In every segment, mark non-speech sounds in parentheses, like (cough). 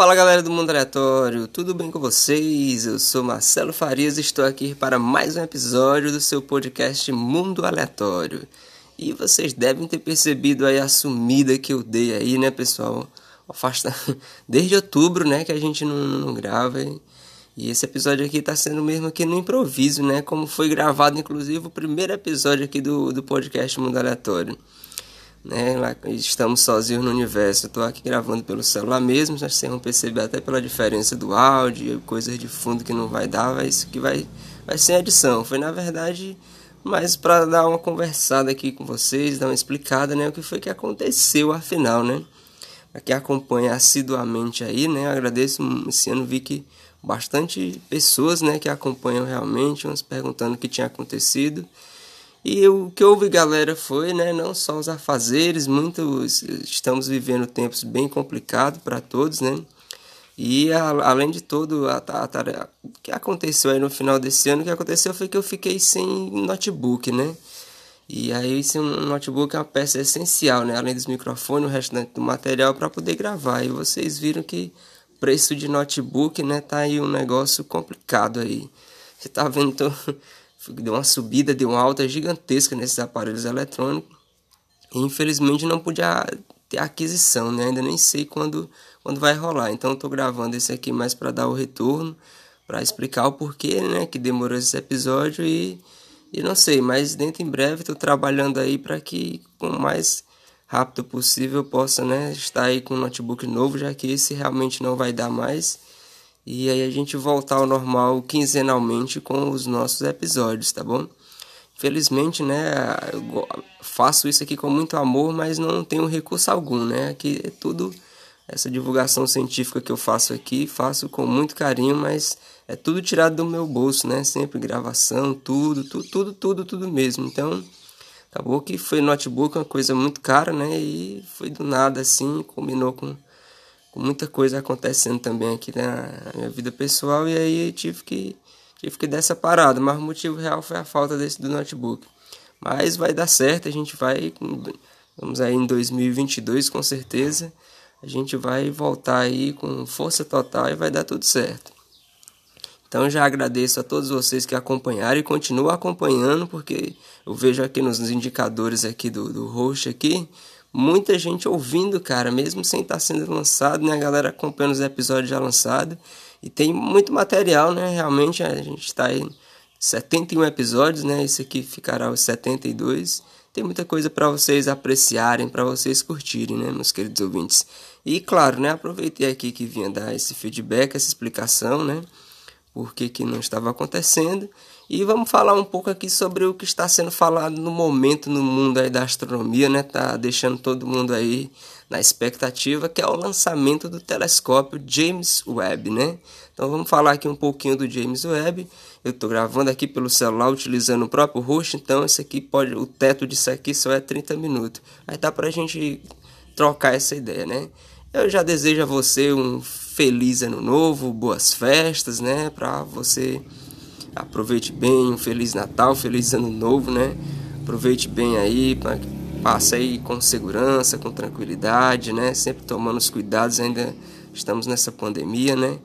Fala galera do Mundo Aleatório, tudo bem com vocês? Eu sou Marcelo Farias e estou aqui para mais um episódio do seu podcast Mundo Aleatório. E vocês devem ter percebido aí a sumida que eu dei aí, né, pessoal? Afasta (laughs) desde outubro, né, que a gente não, não grava. E esse episódio aqui tá sendo mesmo aqui no improviso, né? Como foi gravado, inclusive, o primeiro episódio aqui do, do podcast Mundo Aleatório né? Lá, estamos sozinhos no universo. Estou aqui gravando pelo celular mesmo, já vocês vão perceber até pela diferença do áudio, coisas de fundo que não vai dar, vai, isso que vai, vai ser edição. Foi na verdade mais para dar uma conversada aqui com vocês, dar uma explicada, né? O que foi que aconteceu afinal, né? Para quem acompanha assiduamente aí, né? agradeço. Esse ano vi que bastante pessoas, né? Que acompanham realmente, uns perguntando o que tinha acontecido. E o que houve, galera, foi, né, não só os afazeres, muitos estamos vivendo tempos bem complicados para todos, né? E a, além de tudo, a, a, o que aconteceu aí no final desse ano, o que aconteceu foi que eu fiquei sem notebook, né? E aí esse notebook é uma peça essencial, né? Além dos microfones, o restante do material para poder gravar. E vocês viram que preço de notebook, né, tá aí um negócio complicado aí. Você tá vendo, tô deu uma subida, deu uma alta gigantesca nesses aparelhos eletrônicos. E infelizmente não podia ter aquisição, né? Ainda nem sei quando, quando vai rolar. Então estou gravando esse aqui mais para dar o retorno, para explicar o porquê, né? Que demorou esse episódio e, e não sei, mas dentro em breve estou trabalhando aí para que com mais rápido possível possa, né? Estar aí com um notebook novo, já que esse realmente não vai dar mais e aí a gente voltar ao normal quinzenalmente com os nossos episódios, tá bom? Felizmente, né, eu faço isso aqui com muito amor, mas não tenho recurso algum, né? Aqui é tudo essa divulgação científica que eu faço aqui, faço com muito carinho, mas é tudo tirado do meu bolso, né? Sempre gravação, tudo, tudo, tudo, tudo, tudo mesmo. Então, acabou que foi notebook uma coisa muito cara, né? E foi do nada assim, combinou com com muita coisa acontecendo também aqui na minha vida pessoal e aí tive que tive que dar essa parada, mas o motivo real foi a falta desse do notebook. Mas vai dar certo, a gente vai vamos aí em 2022 com certeza. A gente vai voltar aí com força total e vai dar tudo certo. Então já agradeço a todos vocês que acompanharam e continuam acompanhando, porque eu vejo aqui nos indicadores aqui do, do host aqui, muita gente ouvindo, cara, mesmo sem estar sendo lançado, né? A galera acompanhando os episódios já lançados. E tem muito material, né? Realmente a gente está em 71 episódios, né? Esse aqui ficará os 72. Tem muita coisa para vocês apreciarem, para vocês curtirem, né, meus queridos ouvintes. E claro, né, aproveitei aqui que vinha dar esse feedback, essa explicação, né? Por que, que não estava acontecendo. E vamos falar um pouco aqui sobre o que está sendo falado no momento no mundo aí da astronomia, né? Tá deixando todo mundo aí na expectativa, que é o lançamento do telescópio James Webb, né? Então vamos falar aqui um pouquinho do James Webb. Eu estou gravando aqui pelo celular utilizando o próprio host, então esse aqui pode, o teto disso aqui só é 30 minutos. Aí dá pra gente trocar essa ideia, né? Eu já desejo a você um feliz ano novo, boas festas, né? Para você Aproveite bem, um Feliz Natal, Feliz Ano Novo, né? Aproveite bem aí, passe aí com segurança, com tranquilidade, né? Sempre tomando os cuidados, ainda estamos nessa pandemia, né?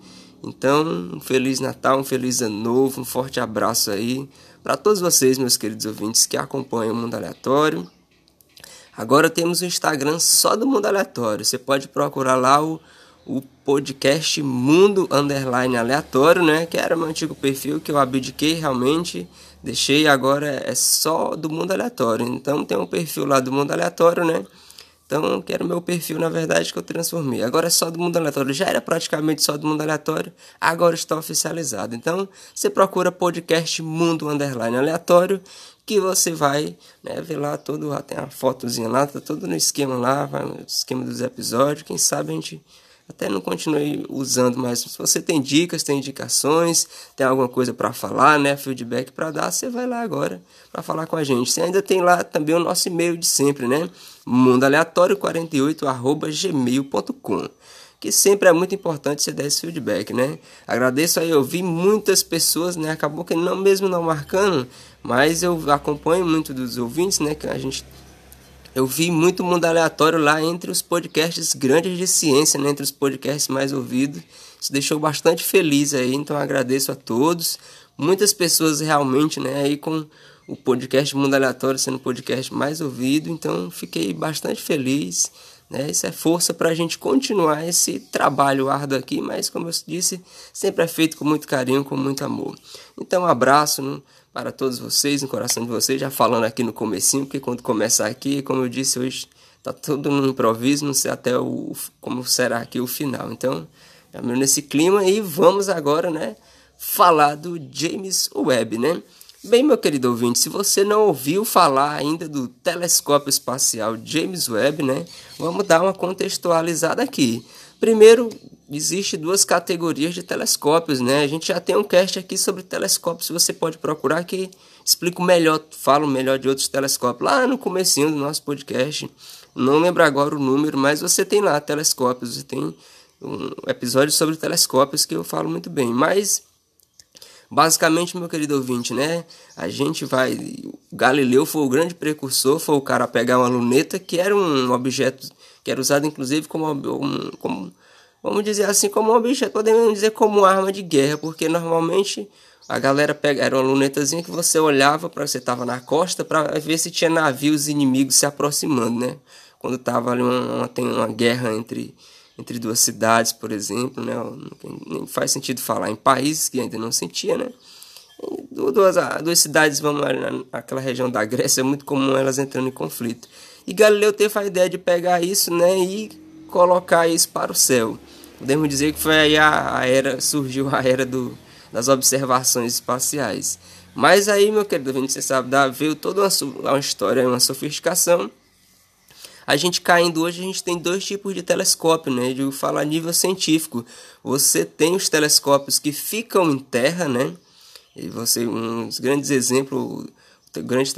Então, um Feliz Natal, um Feliz Ano Novo, um forte abraço aí para todos vocês, meus queridos ouvintes que acompanham o Mundo Aleatório. Agora temos o Instagram só do Mundo Aleatório. Você pode procurar lá o o podcast Mundo Underline Aleatório, né? Que era meu antigo perfil que eu abdiquei realmente, deixei agora é só do Mundo Aleatório. Então tem um perfil lá do Mundo Aleatório, né? Então, que era o meu perfil, na verdade, que eu transformei. Agora é só do mundo aleatório. Já era praticamente só do mundo aleatório, agora está oficializado. Então, você procura podcast Mundo Underline Aleatório, que você vai né, ver lá todo. Tem a fotozinha lá, tá todo no esquema lá, vai no esquema dos episódios. Quem sabe a gente até não continuei usando, mas se você tem dicas, tem indicações, tem alguma coisa para falar, né, feedback para dar, você vai lá agora para falar com a gente. Você ainda tem lá também o nosso e-mail de sempre, né? mundoaleatório48@gmail.com. Que sempre é muito importante você dar esse feedback, né? Agradeço aí, eu vi muitas pessoas, né? Acabou que não mesmo não marcando, mas eu acompanho muito dos ouvintes, né? Que a gente eu vi muito mundo aleatório lá entre os podcasts grandes de ciência, né, entre os podcasts mais ouvidos. Isso deixou bastante feliz aí, então agradeço a todos. Muitas pessoas realmente, né, aí com o podcast Mundo Aleatório sendo o podcast mais ouvido, então fiquei bastante feliz. Né? Isso é força para a gente continuar esse trabalho árduo aqui, mas como eu disse, sempre é feito com muito carinho, com muito amor. Então, um abraço para todos vocês, no coração de vocês, já falando aqui no comecinho, porque quando começar aqui, como eu disse hoje, tá tudo no improviso, não sei até o como será aqui o final. Então, já nesse clima e vamos agora, né, falar do James Webb, né? Bem, meu querido ouvinte, se você não ouviu falar ainda do telescópio espacial James Webb, né? Vamos dar uma contextualizada aqui. Primeiro, existe duas categorias de telescópios, né? A gente já tem um cast aqui sobre telescópios, você pode procurar que explico melhor, falo melhor de outros telescópios lá no comecinho do nosso podcast. Não lembro agora o número, mas você tem lá telescópios, você tem um episódio sobre telescópios que eu falo muito bem. Mas Basicamente, meu querido ouvinte, né? A gente vai. Galileu foi o grande precursor, foi o cara a pegar uma luneta, que era um objeto que era usado inclusive como, como vamos dizer assim, como um objeto, podemos dizer como uma arma de guerra, porque normalmente a galera pega, era uma lunetazinha que você olhava para você estava na costa para ver se tinha navios inimigos se aproximando, né? Quando tava ali uma, uma, tem uma guerra entre entre duas cidades, por exemplo, né? Nem faz sentido falar em países que ainda não sentia, né? Duas, duas cidades, vamos lá, naquela região da Grécia, é muito comum elas entrando em conflito. E Galileu teve a ideia de pegar isso, né, e colocar isso para o céu. Podemos dizer que foi aí a, a era, surgiu a era do, das observações espaciais. Mas aí, meu querido, você sabe, veio toda uma, uma história, uma sofisticação, a gente caindo hoje, a gente tem dois tipos de telescópio, né? De falar a nível científico. Você tem os telescópios que ficam em terra, né? E você, uns grandes exemplos, grande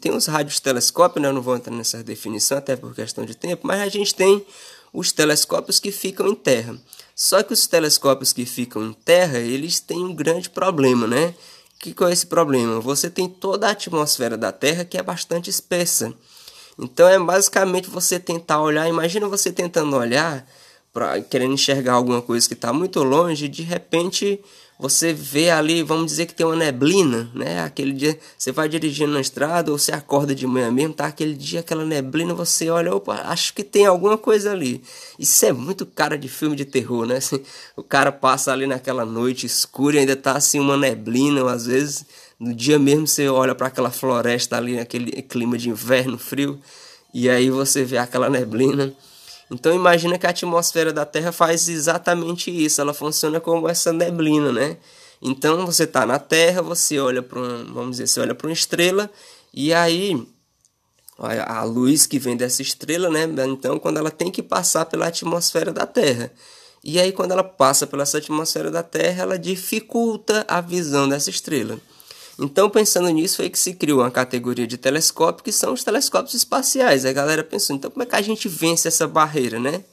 tem os rádios telescópios, né? Eu não vou entrar nessa definição, até por questão de tempo, mas a gente tem os telescópios que ficam em terra. Só que os telescópios que ficam em terra, eles têm um grande problema, né? Que qual é esse problema? Você tem toda a atmosfera da Terra que é bastante espessa. Então é basicamente você tentar olhar, imagina você tentando olhar, pra, querendo enxergar alguma coisa que está muito longe, de repente você vê ali, vamos dizer que tem uma neblina, né? Aquele dia você vai dirigindo na estrada ou você acorda de manhã mesmo, tá aquele dia aquela neblina, você olha, opa, acho que tem alguma coisa ali. Isso é muito cara de filme de terror, né? Assim, o cara passa ali naquela noite escura e ainda tá assim uma neblina, ou às vezes no dia mesmo você olha para aquela floresta ali, aquele clima de inverno frio, e aí você vê aquela neblina. Então imagina que a atmosfera da Terra faz exatamente isso, ela funciona como essa neblina, né? Então você está na Terra, você olha para um, vamos dizer, você olha para uma estrela e aí a luz que vem dessa estrela, né? Então quando ela tem que passar pela atmosfera da Terra. E aí quando ela passa pela atmosfera da Terra, ela dificulta a visão dessa estrela. Então, pensando nisso, foi que se criou uma categoria de telescópio que são os telescópios espaciais. A galera pensou, então como é que a gente vence essa barreira, né?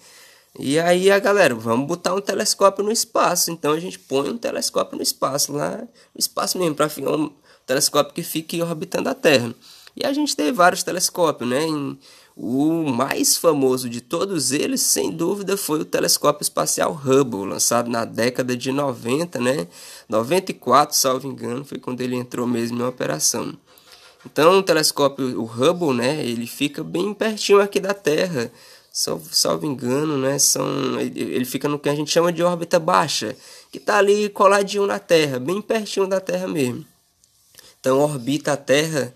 E aí a galera, vamos botar um telescópio no espaço. Então a gente põe um telescópio no espaço, lá no espaço mesmo, para um telescópio que fique orbitando a Terra. E a gente tem vários telescópios, né? Em, o mais famoso de todos eles, sem dúvida, foi o telescópio espacial Hubble, lançado na década de 90, né? 94, salvo engano, foi quando ele entrou mesmo em operação. Então, o telescópio, o Hubble, né, ele fica bem pertinho aqui da Terra, salvo, salvo engano, né, são, ele fica no que a gente chama de órbita baixa, que está ali coladinho na Terra, bem pertinho da Terra mesmo. Então, orbita a Terra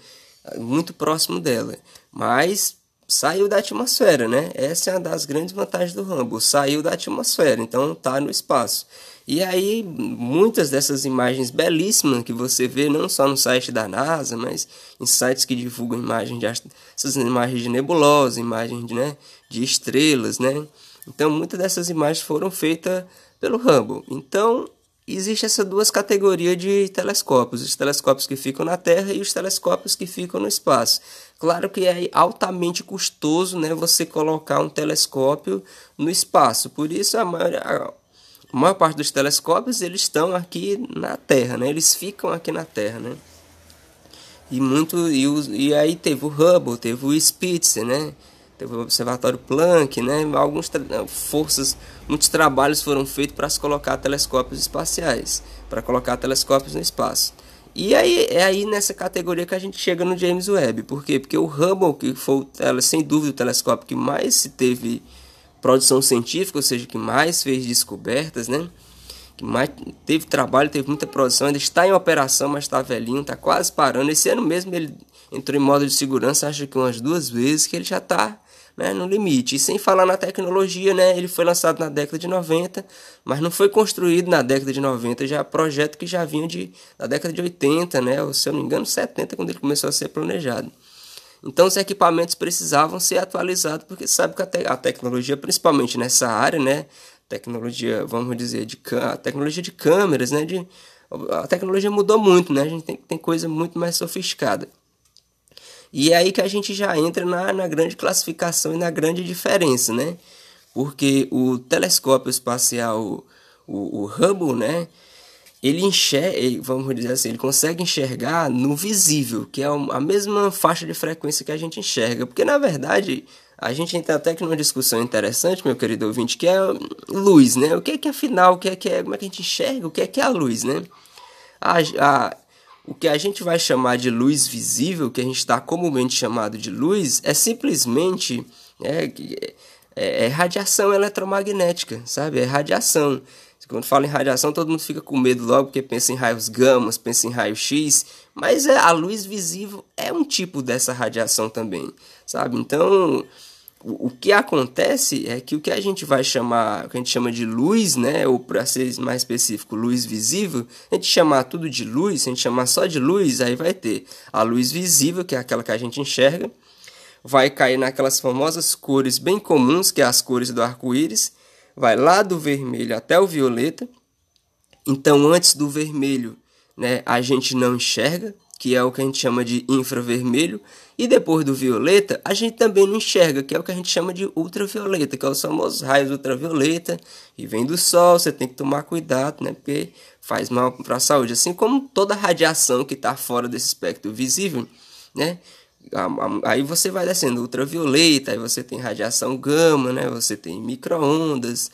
muito próximo dela, mas saiu da atmosfera, né? Essa é uma das grandes vantagens do Hubble, saiu da atmosfera, então está no espaço. E aí, muitas dessas imagens belíssimas que você vê, não só no site da NASA, mas em sites que divulgam imagens de essas imagens de nebulosa, imagens de, né, de estrelas, né? Então, muitas dessas imagens foram feitas pelo Hubble. Então, existe essas duas categorias de telescópios, os telescópios que ficam na Terra e os telescópios que ficam no espaço. Claro que é altamente custoso né, você colocar um telescópio no espaço, por isso a maior, a maior parte dos telescópios eles estão aqui na Terra, né, eles ficam aqui na Terra. Né? E, muito, e, e aí teve o Hubble, teve o Spitzer, né? Observatório Planck, né? Alguns forças, muitos trabalhos foram feitos para se colocar telescópios espaciais, para colocar telescópios no espaço. E aí é aí nessa categoria que a gente chega no James Webb. Por quê? Porque o Hubble, que foi sem dúvida o telescópio que mais se teve produção científica, ou seja, que mais fez descobertas, né? Que mais teve trabalho, teve muita produção, ainda está em operação, mas está velhinho, está quase parando. Esse ano mesmo ele entrou em modo de segurança, acho que umas duas vezes, que ele já está né, no limite. E sem falar na tecnologia, né, ele foi lançado na década de 90, mas não foi construído na década de 90, já projeto que já vinha de, da década de 80, né, ou se eu não me engano, 70, quando ele começou a ser planejado. Então os equipamentos precisavam ser atualizados, porque sabe que a, te a tecnologia, principalmente nessa área, né, tecnologia, vamos dizer, de a tecnologia de câmeras, né, de, a tecnologia mudou muito, né, a gente tem, tem coisa muito mais sofisticada. E é aí que a gente já entra na, na grande classificação e na grande diferença, né? Porque o telescópio espacial, o, o Hubble, né? Ele enxerga, vamos dizer assim, ele consegue enxergar no visível, que é a mesma faixa de frequência que a gente enxerga. Porque, na verdade, a gente entra até aqui numa discussão interessante, meu querido ouvinte, que é luz, né? O que é que afinal, o que é que é, como é que a gente enxerga, o que é que é a luz, né? A, a, o que a gente vai chamar de luz visível, que a gente está comumente chamado de luz, é simplesmente é, é, é radiação eletromagnética, sabe? É radiação. Quando fala em radiação, todo mundo fica com medo logo porque pensa em raios gamas, pensa em raio X, mas é, a luz visível é um tipo dessa radiação também, sabe? Então, o, que acontece é que o que a gente vai chamar, que a gente chama de luz, né, ou para ser mais específico, luz visível, a gente chamar tudo de luz, se a gente chamar só de luz, aí vai ter a luz visível, que é aquela que a gente enxerga, vai cair naquelas famosas cores bem comuns, que é as cores do arco-íris, vai lá do vermelho até o violeta. Então, antes do vermelho, né, a gente não enxerga, que é o que a gente chama de infravermelho, e depois do violeta, a gente também não enxerga, que é o que a gente chama de ultravioleta, que é os famosos raios ultravioleta, e vem do sol, você tem que tomar cuidado, né, porque faz mal para a saúde, assim como toda radiação que está fora desse espectro visível, né, aí você vai descendo ultravioleta, aí você tem radiação gama, né, você tem microondas,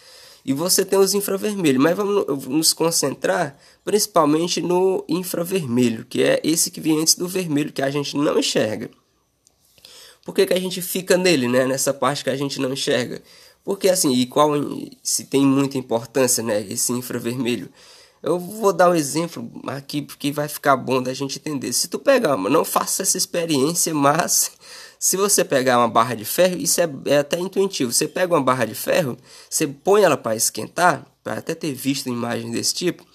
e você tem os infravermelhos, mas vamos nos concentrar principalmente no infravermelho, que é esse que vem antes do vermelho, que a gente não enxerga. Por que, que a gente fica nele, né? nessa parte que a gente não enxerga? Porque assim, e qual se tem muita importância, né, esse infravermelho? Eu vou dar um exemplo aqui porque vai ficar bom da gente entender. Se tu pegar, não faça essa experiência, mas se você pegar uma barra de ferro, isso é, é até intuitivo. Você pega uma barra de ferro, você põe ela para esquentar, para até ter visto imagens desse tipo,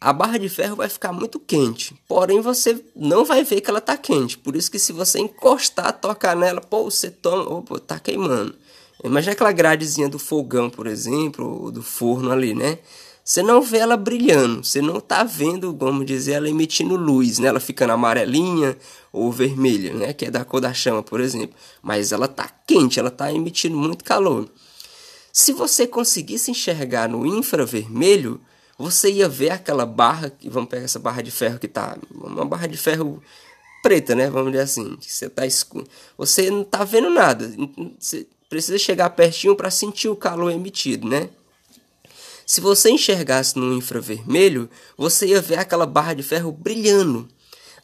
a barra de ferro vai ficar muito quente. Porém, você não vai ver que ela está quente. Por isso que se você encostar, tocar nela, pô, você toma, opa, tá queimando. Imagina aquela gradezinha do fogão, por exemplo, ou do forno ali, né? Você não vê ela brilhando, você não está vendo, vamos dizer, ela emitindo luz, né? Ela ficando amarelinha ou vermelha, né? Que é da cor da chama, por exemplo. Mas ela está quente, ela está emitindo muito calor. Se você conseguisse enxergar no infravermelho, você ia ver aquela barra, vamos pegar essa barra de ferro que está, uma barra de ferro preta, né? Vamos dizer assim, você tá escuro. Você não está vendo nada. Você precisa chegar pertinho para sentir o calor emitido, né? Se você enxergasse no infravermelho, você ia ver aquela barra de ferro brilhando.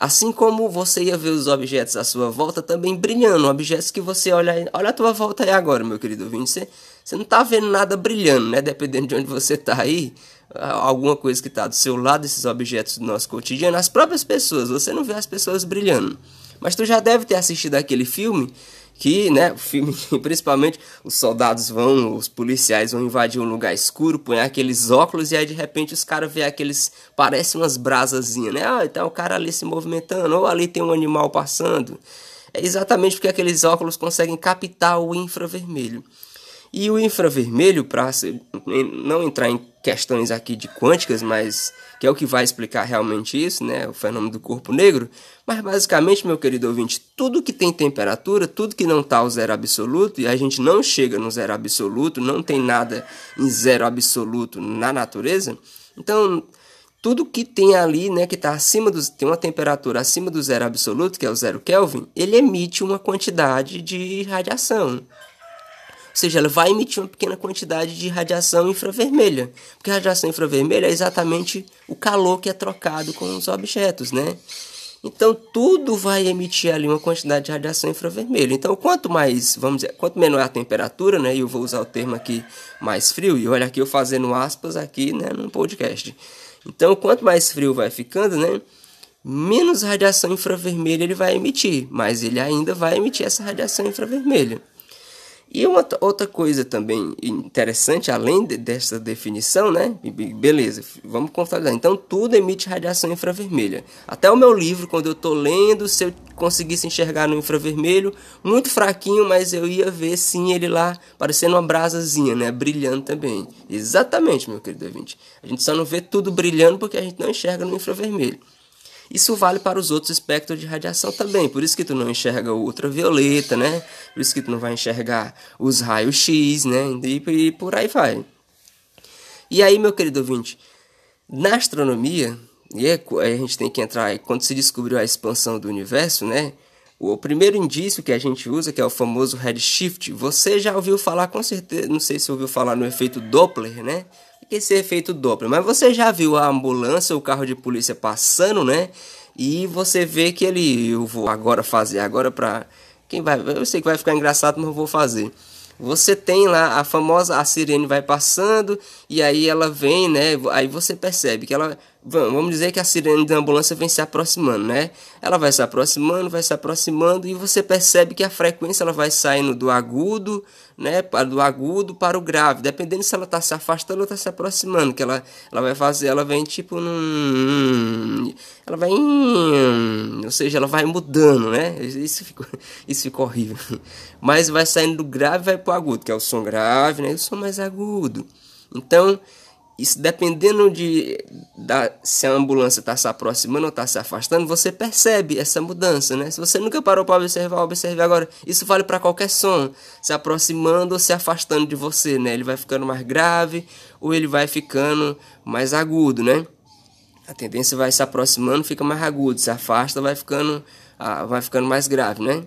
Assim como você ia ver os objetos à sua volta também brilhando, objetos que você olha, olha a tua volta aí agora, meu querido ouvinte, você, você não está vendo nada brilhando, né? Dependendo de onde você está aí, alguma coisa que está do seu lado, esses objetos do nosso cotidiano, as próprias pessoas, você não vê as pessoas brilhando. Mas tu já deve ter assistido aquele filme que, né, o filme, (laughs) principalmente os soldados vão, os policiais vão invadir um lugar escuro, põem aqueles óculos e aí de repente os caras vê aqueles, parece umas brasazinhas, né? Ah, então o cara ali se movimentando, ou ali tem um animal passando. É exatamente porque aqueles óculos conseguem captar o infravermelho. E o infravermelho, para não entrar em questões aqui de quânticas, mas que é o que vai explicar realmente isso, né, o fenômeno do corpo negro, mas basicamente, meu querido ouvinte, tudo que tem temperatura, tudo que não está ao zero absoluto, e a gente não chega no zero absoluto, não tem nada em zero absoluto na natureza, então tudo que tem ali, né, que está acima dos, tem uma temperatura acima do zero absoluto, que é o zero Kelvin, ele emite uma quantidade de radiação. Seja, ela vai emitir uma pequena quantidade de radiação infravermelha. Porque a radiação infravermelha é exatamente o calor que é trocado com os objetos, né? Então tudo vai emitir ali uma quantidade de radiação infravermelha. Então quanto mais, vamos dizer, quanto menor é a temperatura, né? E eu vou usar o termo aqui mais frio. E olha aqui eu fazendo aspas aqui, né, no podcast. Então quanto mais frio vai ficando, né? Menos radiação infravermelha ele vai emitir, mas ele ainda vai emitir essa radiação infravermelha. E uma outra coisa também interessante, além de, dessa definição, né? Beleza, vamos constatar. Então, tudo emite radiação infravermelha. Até o meu livro, quando eu estou lendo, se eu conseguisse enxergar no infravermelho, muito fraquinho, mas eu ia ver sim ele lá parecendo uma brasazinha, né? Brilhando também. Exatamente, meu querido ouvinte. A gente só não vê tudo brilhando porque a gente não enxerga no infravermelho. Isso vale para os outros espectros de radiação também. Por isso que tu não enxerga o ultravioleta, né? Por isso que tu não vai enxergar os raios X, né? E, e por aí vai. E aí, meu querido ouvinte, na astronomia, e é, a gente tem que entrar quando se descobriu a expansão do universo, né? O primeiro indício que a gente usa, que é o famoso redshift, você já ouviu falar com certeza, não sei se ouviu falar no efeito Doppler, né? Esse efeito Doppler. Mas você já viu a ambulância, o carro de polícia passando, né? E você vê que ele, eu vou agora fazer, agora pra. Quem vai? Eu sei que vai ficar engraçado, mas eu vou fazer. Você tem lá a famosa, a sirene vai passando e aí ela vem, né? Aí você percebe que ela vamos dizer que a sirene da ambulância vem se aproximando, né? Ela vai se aproximando, vai se aproximando e você percebe que a frequência ela vai saindo do agudo, né, do agudo para o grave, dependendo se ela está se afastando ou está se aproximando, que ela, ela vai fazer, ela vem tipo num, ela vai, ou seja, ela vai mudando, né? Isso ficou, (laughs) isso ficou horrível. Mas vai saindo do grave, vai para o agudo, que é o som grave, né? E o som mais agudo. Então isso dependendo de da, se a ambulância está se aproximando ou está se afastando, você percebe essa mudança, né? Se você nunca parou para observar, observe agora. Isso vale para qualquer som, se aproximando ou se afastando de você, né? Ele vai ficando mais grave ou ele vai ficando mais agudo, né? A tendência vai se aproximando, fica mais agudo, se afasta, vai ficando, ah, vai ficando mais grave, né?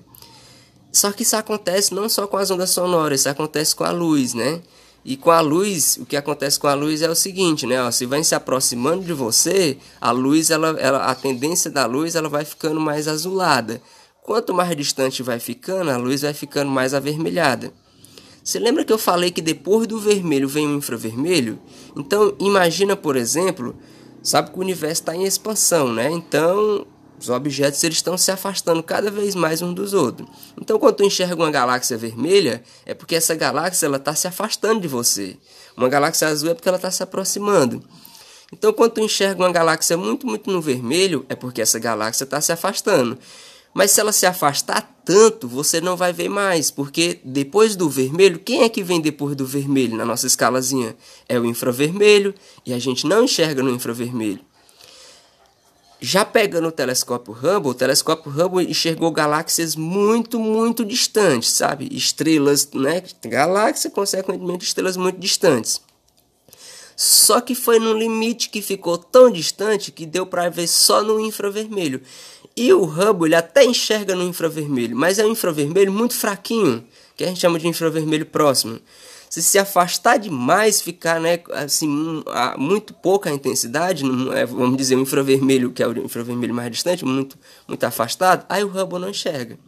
Só que isso acontece não só com as ondas sonoras, isso acontece com a luz, né? E com a luz, o que acontece com a luz é o seguinte, né? Se vai se aproximando de você, a luz, ela, ela, a tendência da luz, ela vai ficando mais azulada. Quanto mais distante vai ficando, a luz vai ficando mais avermelhada. Você lembra que eu falei que depois do vermelho vem o infravermelho? Então, imagina, por exemplo, sabe que o universo está em expansão, né? Então, os objetos eles estão se afastando cada vez mais um dos outros. Então, quando tu enxerga uma galáxia vermelha, é porque essa galáxia ela está se afastando de você. Uma galáxia azul é porque ela está se aproximando. Então, quando tu enxerga uma galáxia muito, muito no vermelho, é porque essa galáxia está se afastando. Mas se ela se afastar tanto, você não vai ver mais, porque depois do vermelho, quem é que vem depois do vermelho na nossa escalazinha? É o infravermelho, e a gente não enxerga no infravermelho. Já pegando o telescópio Hubble, o telescópio Hubble enxergou galáxias muito, muito distantes, sabe? Estrelas, né? Galáxia, consequentemente, estrelas muito distantes. Só que foi no limite que ficou tão distante que deu para ver só no infravermelho. E o Hubble até enxerga no infravermelho, mas é um infravermelho muito fraquinho, que a gente chama de infravermelho próximo se se afastar demais, ficar né, assim, muito pouca intensidade, é, vamos dizer, o infravermelho, que é o infravermelho mais distante, muito, muito afastado, aí o Hubble não enxerga.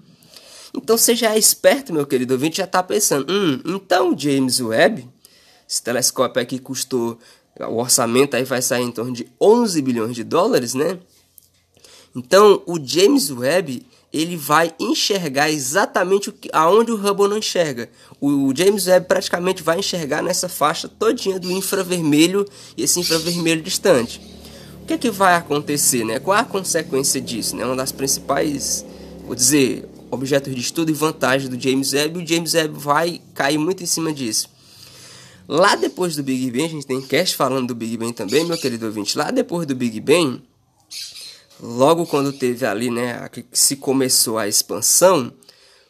Então você já é esperto, meu querido ouvinte, já está pensando, hum, então James Webb, esse telescópio aqui custou, o orçamento aí vai sair em torno de 11 bilhões de dólares, né? Então o James Webb ele vai enxergar exatamente o que, aonde o Hubble não enxerga. O, James Webb praticamente vai enxergar nessa faixa todinha do infravermelho e esse infravermelho distante. O que, é que vai acontecer? Né? Qual a consequência disso? Né? Uma das principais, vou dizer, objetos de estudo e vantagens do James Webb, o James Webb vai cair muito em cima disso. Lá depois do Big Bang, a gente tem cast falando do Big Bang também, meu querido ouvinte. Lá depois do Big Bang, logo quando teve ali, né, que se começou a expansão,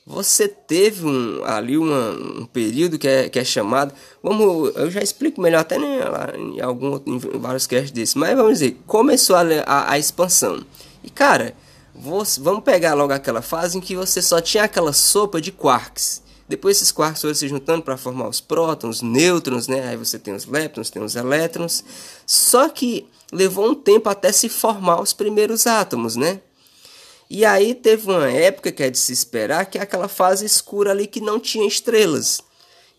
você teve um, ali uma, um período que é, que é chamado. Vamos, eu já explico melhor até né, em, algum, em vários casts desses, mas vamos dizer, começou a, a, a expansão. E cara, você, vamos pegar logo aquela fase em que você só tinha aquela sopa de quarks. Depois esses quarks foram se juntando para formar os prótons, nêutrons, né? Aí você tem os leptons, tem os elétrons. Só que levou um tempo até se formar os primeiros átomos, né? E aí teve uma época que é de se esperar que é aquela fase escura ali que não tinha estrelas.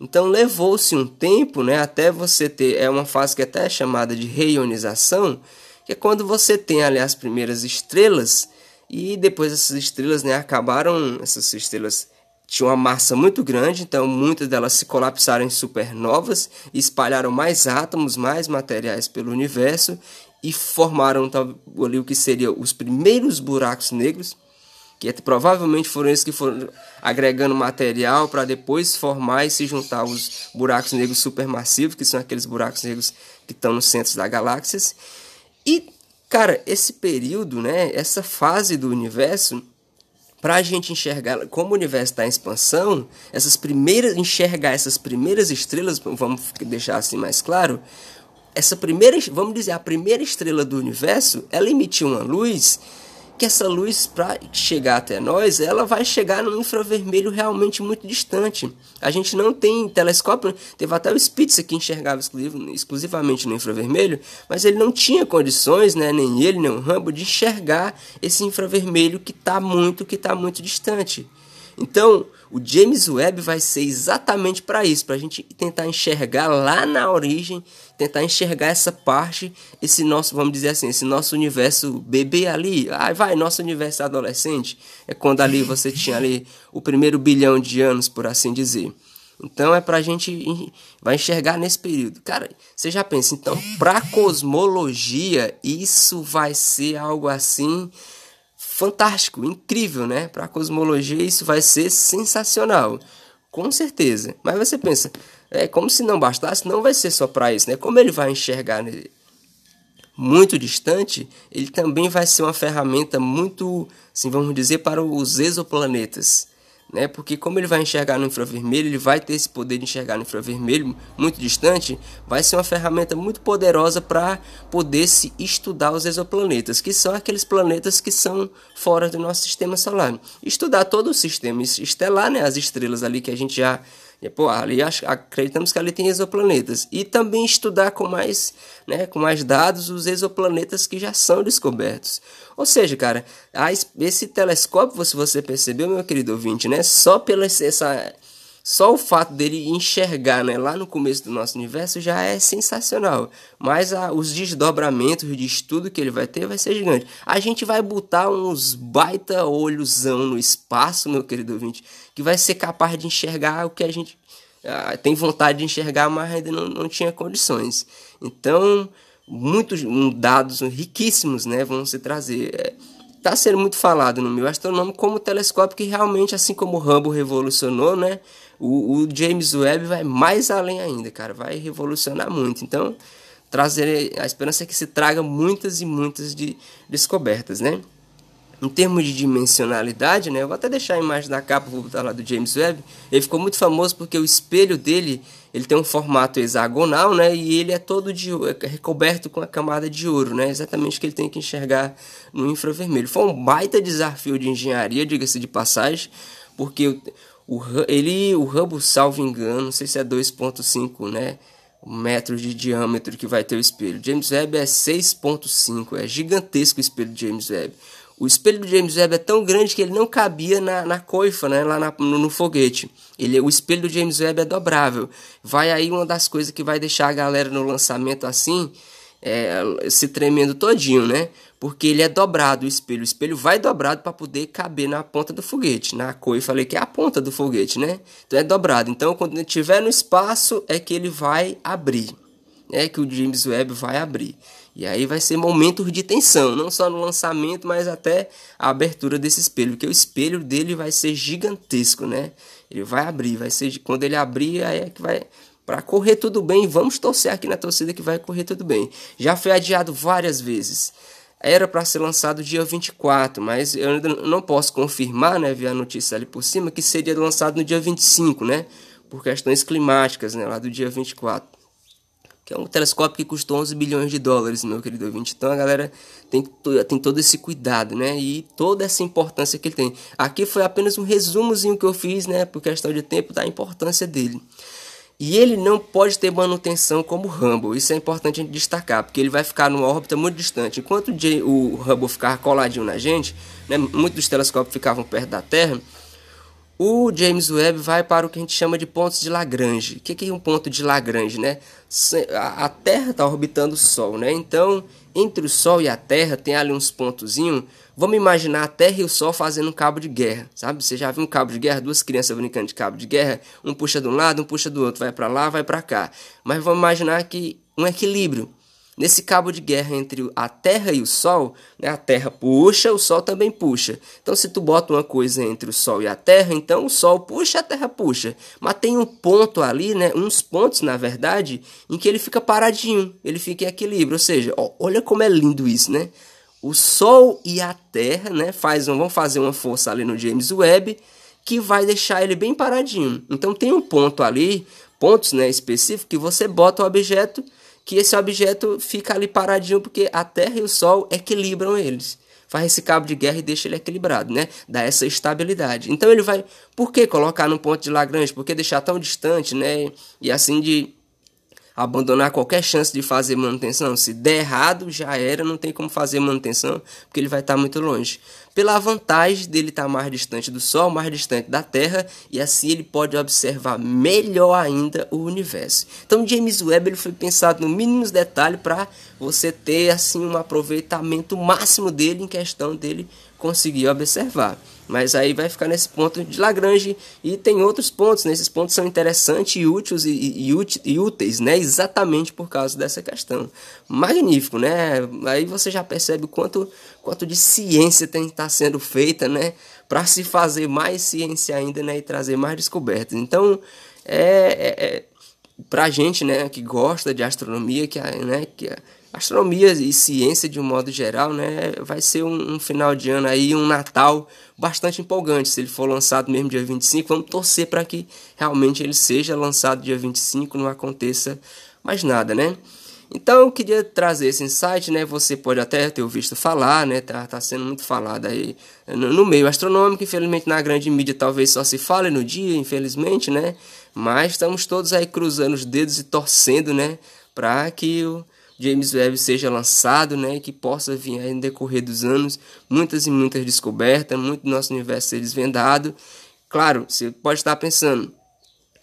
Então levou-se um tempo, né, até você ter é uma fase que até é chamada de reionização, que é quando você tem ali as primeiras estrelas e depois essas estrelas, né, acabaram, essas estrelas tinham uma massa muito grande, então muitas delas se colapsaram em supernovas espalharam mais átomos, mais materiais pelo universo e formaram ali o que seriam os primeiros buracos negros, que é, provavelmente foram esses que foram agregando material para depois formar e se juntar os buracos negros supermassivos, que são aqueles buracos negros que estão nos centros das galáxias. E, cara, esse período, né, essa fase do universo, para a gente enxergar como o universo está em expansão, essas primeiras enxergar essas primeiras estrelas, vamos deixar assim mais claro, essa primeira, vamos dizer, a primeira estrela do universo, ela emitiu uma luz que essa luz para chegar até nós, ela vai chegar no infravermelho realmente muito distante. A gente não tem telescópio, teve até o Spitzer que enxergava exclusivamente no infravermelho, mas ele não tinha condições, né, nem ele nem o Hubble de enxergar esse infravermelho que está muito, que está muito distante. Então, o James Webb vai ser exatamente para isso, para a gente tentar enxergar lá na origem, tentar enxergar essa parte, esse nosso, vamos dizer assim, esse nosso universo bebê ali, ai vai, nosso universo adolescente, é quando ali você (laughs) tinha ali o primeiro bilhão de anos, por assim dizer. Então é pra gente vai enxergar nesse período. Cara, você já pensa, então, pra cosmologia, isso vai ser algo assim fantástico, incrível, né? Para a cosmologia isso vai ser sensacional, com certeza. Mas você pensa, é como se não bastasse, não vai ser só para isso, né? Como ele vai enxergar muito distante, ele também vai ser uma ferramenta muito, assim, vamos dizer, para os exoplanetas né? Porque como ele vai enxergar no infravermelho, ele vai ter esse poder de enxergar no infravermelho muito distante, vai ser uma ferramenta muito poderosa para poder se estudar os exoplanetas, que são aqueles planetas que são fora do nosso sistema solar. Estudar todo o sistema estelar, né? As estrelas ali que a gente já e, pô, ali acreditamos que ali tem exoplanetas. E também estudar com mais, né, com mais dados os exoplanetas que já são descobertos. Ou seja, cara, esse telescópio, se você percebeu, meu querido ouvinte, né, só pela essa só o fato dele enxergar né, lá no começo do nosso universo já é sensacional. Mas a, os desdobramentos de estudo que ele vai ter vai ser gigante. A gente vai botar uns baita olhosão no espaço, meu querido ouvinte, que vai ser capaz de enxergar o que a gente ah, tem vontade de enxergar, mas ainda não, não tinha condições. Então, muitos dados riquíssimos né, vão se trazer. Está é, sendo muito falado no meu astronômico como telescópio que realmente, assim como o Hubble revolucionou, né, o, o James Webb vai mais além ainda, cara, vai revolucionar muito. Então, trazer a esperança é que se traga muitas e muitas de descobertas, né? Em termos de dimensionalidade, né, eu vou até deixar a imagem da capa, vou botar lá do James Webb. Ele ficou muito famoso porque o espelho dele ele tem um formato hexagonal, né, e ele é todo de é recoberto com a camada de ouro, né, exatamente o que ele tem que enxergar no infravermelho. Foi um baita desafio de engenharia, diga-se de passagem, porque o, ele, o Hubble, salvo engano, não sei se é 2.5, né? Metros de diâmetro que vai ter o espelho. James Webb é 6.5, é gigantesco o espelho de James Webb. O espelho do James Webb é tão grande que ele não cabia na, na coifa, né, lá na, no, no, foguete. Ele, o espelho do James Webb é dobrável. Vai aí uma das coisas que vai deixar a galera no lançamento assim, é, se tremendo todinho, né? Porque ele é dobrado o espelho. O espelho vai dobrado para poder caber na ponta do foguete. Na cor eu falei que é a ponta do foguete, né? Então é dobrado. Então quando ele estiver no espaço é que ele vai abrir. É que o James Webb vai abrir. E aí vai ser momentos de tensão, não só no lançamento, mas até a abertura desse espelho, porque o espelho dele vai ser gigantesco, né? Ele vai abrir, vai ser quando ele abrir aí é que vai para correr tudo bem. Vamos torcer aqui na torcida que vai correr tudo bem. Já foi adiado várias vezes. Era para ser lançado dia 24, mas eu ainda não posso confirmar, né, via a notícia ali por cima, que seria lançado no dia 25, né, por questões climáticas, né, lá do dia 24. Que é um telescópio que custou 11 bilhões de dólares, meu querido ouvinte. Então a galera tem, tem todo esse cuidado, né, e toda essa importância que ele tem. Aqui foi apenas um resumozinho que eu fiz, né, por questão de tempo, da importância dele. E ele não pode ter manutenção como o Hubble. Isso é importante a gente destacar, porque ele vai ficar numa órbita muito distante. Enquanto o Hubble ficar coladinho na gente, né, muitos dos telescópios ficavam perto da Terra, o James Webb vai para o que a gente chama de pontos de Lagrange. O que é um ponto de Lagrange? Né? A Terra está orbitando o Sol, né? então entre o Sol e a Terra tem ali uns pontozinhos Vamos imaginar a Terra e o Sol fazendo um cabo de guerra, sabe? Você já viu um cabo de guerra, duas crianças brincando de cabo de guerra, um puxa de um lado, um puxa do outro, vai para lá, vai para cá. Mas vamos imaginar que um equilíbrio. Nesse cabo de guerra entre a Terra e o Sol, né, a Terra puxa, o Sol também puxa. Então, se tu bota uma coisa entre o Sol e a Terra, então o Sol puxa, a Terra puxa. Mas tem um ponto ali, né, uns pontos, na verdade, em que ele fica paradinho, ele fica em equilíbrio. Ou seja, ó, olha como é lindo isso, né? o Sol e a Terra, né, faz, vão fazer uma força ali no James Webb que vai deixar ele bem paradinho. Então tem um ponto ali, pontos, né, específicos que você bota o objeto, que esse objeto fica ali paradinho porque a Terra e o Sol equilibram eles. Faz esse cabo de guerra e deixa ele equilibrado, né? Dá essa estabilidade. Então ele vai, por que colocar num ponto de Lagrange? Por que deixar tão distante, né? E assim de abandonar qualquer chance de fazer manutenção. Se der errado, já era, não tem como fazer manutenção, porque ele vai estar muito longe. Pela vantagem dele estar mais distante do Sol, mais distante da Terra, e assim ele pode observar melhor ainda o universo. Então James Webb ele foi pensado no mínimo detalhe para você ter assim um aproveitamento máximo dele em questão dele conseguir observar. Mas aí vai ficar nesse ponto de Lagrange e tem outros pontos, né? Esses pontos são interessantes e úteis e, e, e, úteis, né? Exatamente por causa dessa questão. Magnífico, né? Aí você já percebe o quanto, quanto de ciência tem que estar sendo feita, né? Para se fazer mais ciência ainda, né? E trazer mais descobertas. Então, é, é, é gente, né? Que gosta de astronomia, que, né? Que astronomia e ciência de um modo geral, né, vai ser um, um, final de ano aí, um Natal bastante empolgante. Se ele for lançado mesmo dia 25, vamos torcer para que realmente ele seja lançado dia 25, não aconteça mais nada, né? Então eu queria trazer esse insight, né? Você pode até ter ouvido falar, né? Tá, tá sendo muito falado aí no, no meio astronômico, infelizmente na grande mídia talvez só se fale no dia, infelizmente, né? Mas estamos todos aí cruzando os dedos e torcendo, né? Para que o James Webb seja lançado, né, e que possa vir aí no decorrer dos anos muitas e muitas descobertas, muito do nosso universo ser desvendado. Claro, você pode estar pensando,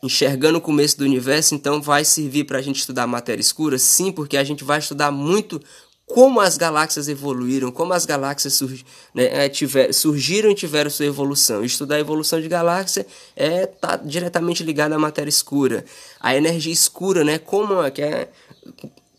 enxergando o começo do universo, então vai servir para a gente estudar matéria escura? Sim, porque a gente vai estudar muito como as galáxias evoluíram, como as galáxias surg, né, é, tiver, surgiram e tiveram sua evolução. Estudar a evolução de galáxia é tá diretamente ligado à matéria escura, a energia escura, né, como é que é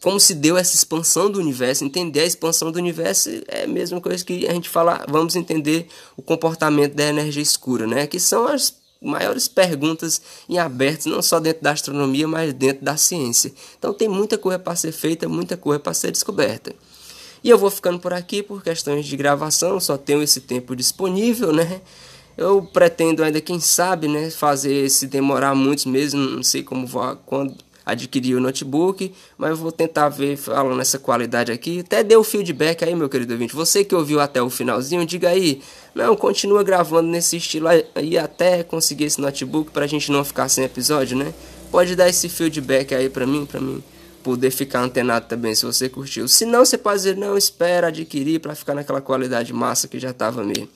como se deu essa expansão do universo, entender a expansão do universo é a mesma coisa que a gente fala, vamos entender o comportamento da energia escura, né? Que são as maiores perguntas em aberto, não só dentro da astronomia, mas dentro da ciência. Então tem muita coisa para ser feita, muita coisa para ser descoberta. E eu vou ficando por aqui por questões de gravação, só tenho esse tempo disponível, né? Eu pretendo ainda, quem sabe, né, fazer se demorar muitos meses, não sei como vou, quando adquirir o notebook, mas vou tentar ver falando nessa qualidade aqui. Até deu feedback aí, meu querido ouvinte. Você que ouviu até o finalzinho, diga aí. Não, continua gravando nesse estilo aí até conseguir esse notebook pra gente não ficar sem episódio, né? Pode dar esse feedback aí pra mim, pra mim poder ficar antenado também se você curtiu. Se não, você pode dizer, não, espera adquirir para ficar naquela qualidade massa que já tava mesmo.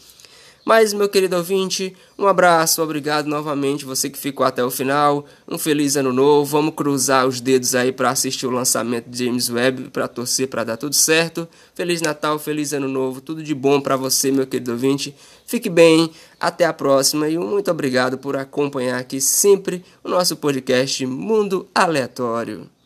Mas, meu querido ouvinte, um abraço, obrigado novamente, você que ficou até o final. Um feliz ano novo. Vamos cruzar os dedos aí para assistir o lançamento de James Webb, para torcer para dar tudo certo. Feliz Natal, feliz ano novo, tudo de bom para você, meu querido ouvinte. Fique bem, até a próxima e muito obrigado por acompanhar aqui sempre o nosso podcast Mundo Aleatório.